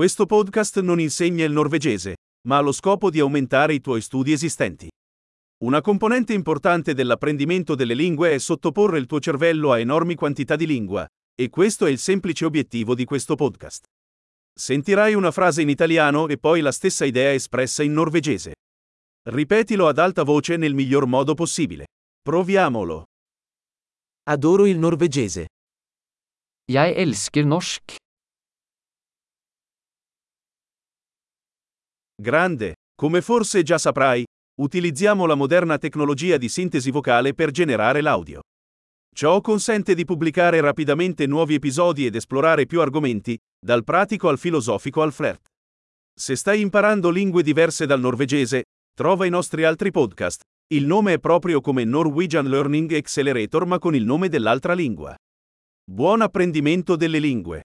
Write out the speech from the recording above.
Questo podcast non insegna il norvegese, ma ha lo scopo di aumentare i tuoi studi esistenti. Una componente importante dell'apprendimento delle lingue è sottoporre il tuo cervello a enormi quantità di lingua, e questo è il semplice obiettivo di questo podcast. Sentirai una frase in italiano e poi la stessa idea espressa in norvegese. Ripetilo ad alta voce nel miglior modo possibile. Proviamolo. Adoro il norvegese. Jeg elsker norsk. Grande. Come forse già saprai, utilizziamo la moderna tecnologia di sintesi vocale per generare l'audio. Ciò consente di pubblicare rapidamente nuovi episodi ed esplorare più argomenti, dal pratico al filosofico al flirt. Se stai imparando lingue diverse dal norvegese, trova i nostri altri podcast. Il nome è proprio come Norwegian Learning Accelerator ma con il nome dell'altra lingua. Buon apprendimento delle lingue!